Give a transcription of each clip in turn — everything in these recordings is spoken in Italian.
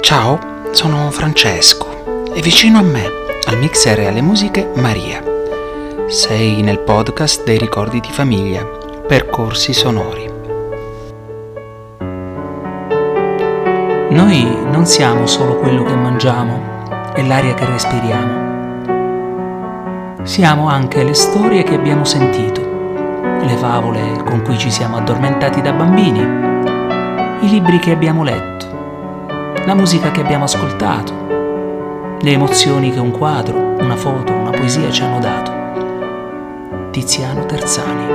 Ciao, sono Francesco e vicino a me, al mixer e alle musiche, Maria. Sei nel podcast dei ricordi di famiglia, percorsi sonori. Noi non siamo solo quello che mangiamo e l'aria che respiriamo. Siamo anche le storie che abbiamo sentito, le favole con cui ci siamo addormentati da bambini, i libri che abbiamo letto, la musica che abbiamo ascoltato, le emozioni che un quadro, una foto, una poesia ci hanno dato. Tiziano Terzani.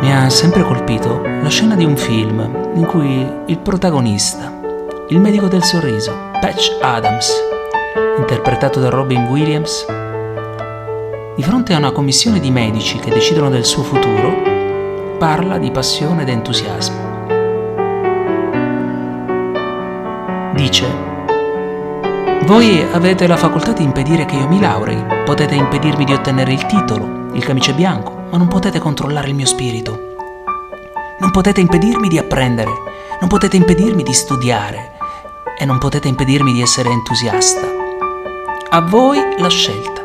Mi ha sempre colpito la scena di un film in cui il protagonista, il medico del sorriso, Patch Adams, interpretato da Robin Williams, di fronte a una commissione di medici che decidono del suo futuro, parla di passione ed entusiasmo. Dice, voi avete la facoltà di impedire che io mi laurei, potete impedirmi di ottenere il titolo, il camice bianco, ma non potete controllare il mio spirito. Non potete impedirmi di apprendere, non potete impedirmi di studiare e non potete impedirmi di essere entusiasta. A voi la scelta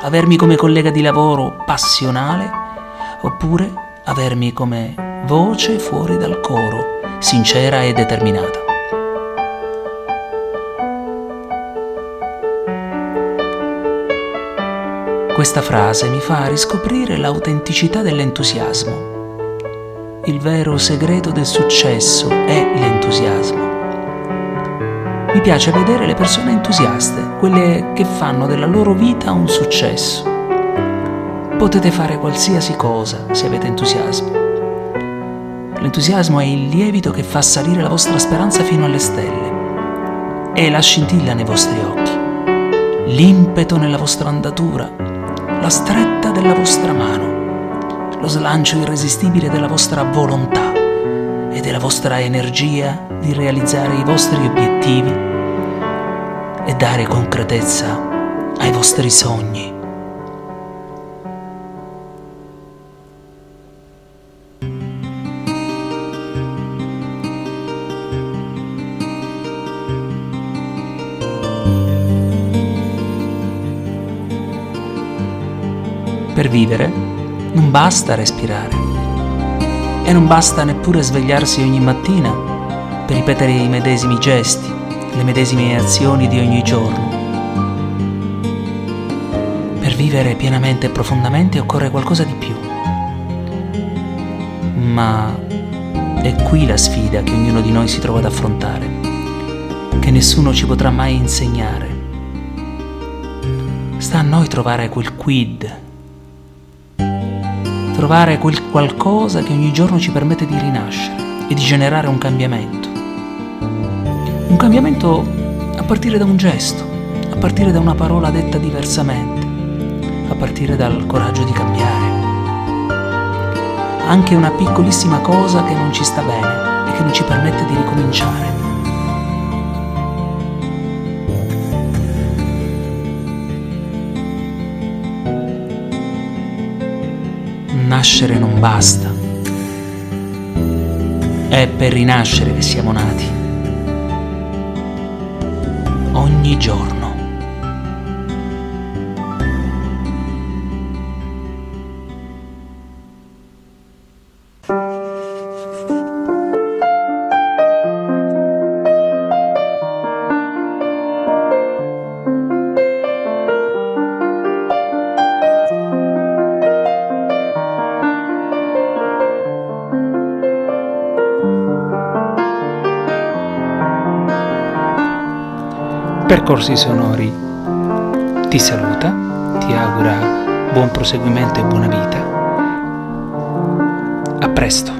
avermi come collega di lavoro passionale oppure avermi come voce fuori dal coro, sincera e determinata. Questa frase mi fa riscoprire l'autenticità dell'entusiasmo. Il vero segreto del successo è l'entusiasmo. Mi piace vedere le persone entusiaste, quelle che fanno della loro vita un successo. Potete fare qualsiasi cosa se avete entusiasmo. L'entusiasmo è il lievito che fa salire la vostra speranza fino alle stelle. È la scintilla nei vostri occhi, l'impeto nella vostra andatura, la stretta della vostra mano, lo slancio irresistibile della vostra volontà e della vostra energia di realizzare i vostri obiettivi e dare concretezza ai vostri sogni. Per vivere non basta respirare e non basta neppure svegliarsi ogni mattina per ripetere i medesimi gesti, le medesime azioni di ogni giorno. Per vivere pienamente e profondamente occorre qualcosa di più. Ma è qui la sfida che ognuno di noi si trova ad affrontare, che nessuno ci potrà mai insegnare. Sta a noi trovare quel quid trovare quel qualcosa che ogni giorno ci permette di rinascere e di generare un cambiamento. Un cambiamento a partire da un gesto, a partire da una parola detta diversamente, a partire dal coraggio di cambiare. Anche una piccolissima cosa che non ci sta bene e che non ci permette di ricominciare. Nascere non basta. È per rinascere che siamo nati. Ogni giorno. Percorsi Sonori ti saluta, ti augura buon proseguimento e buona vita. A presto.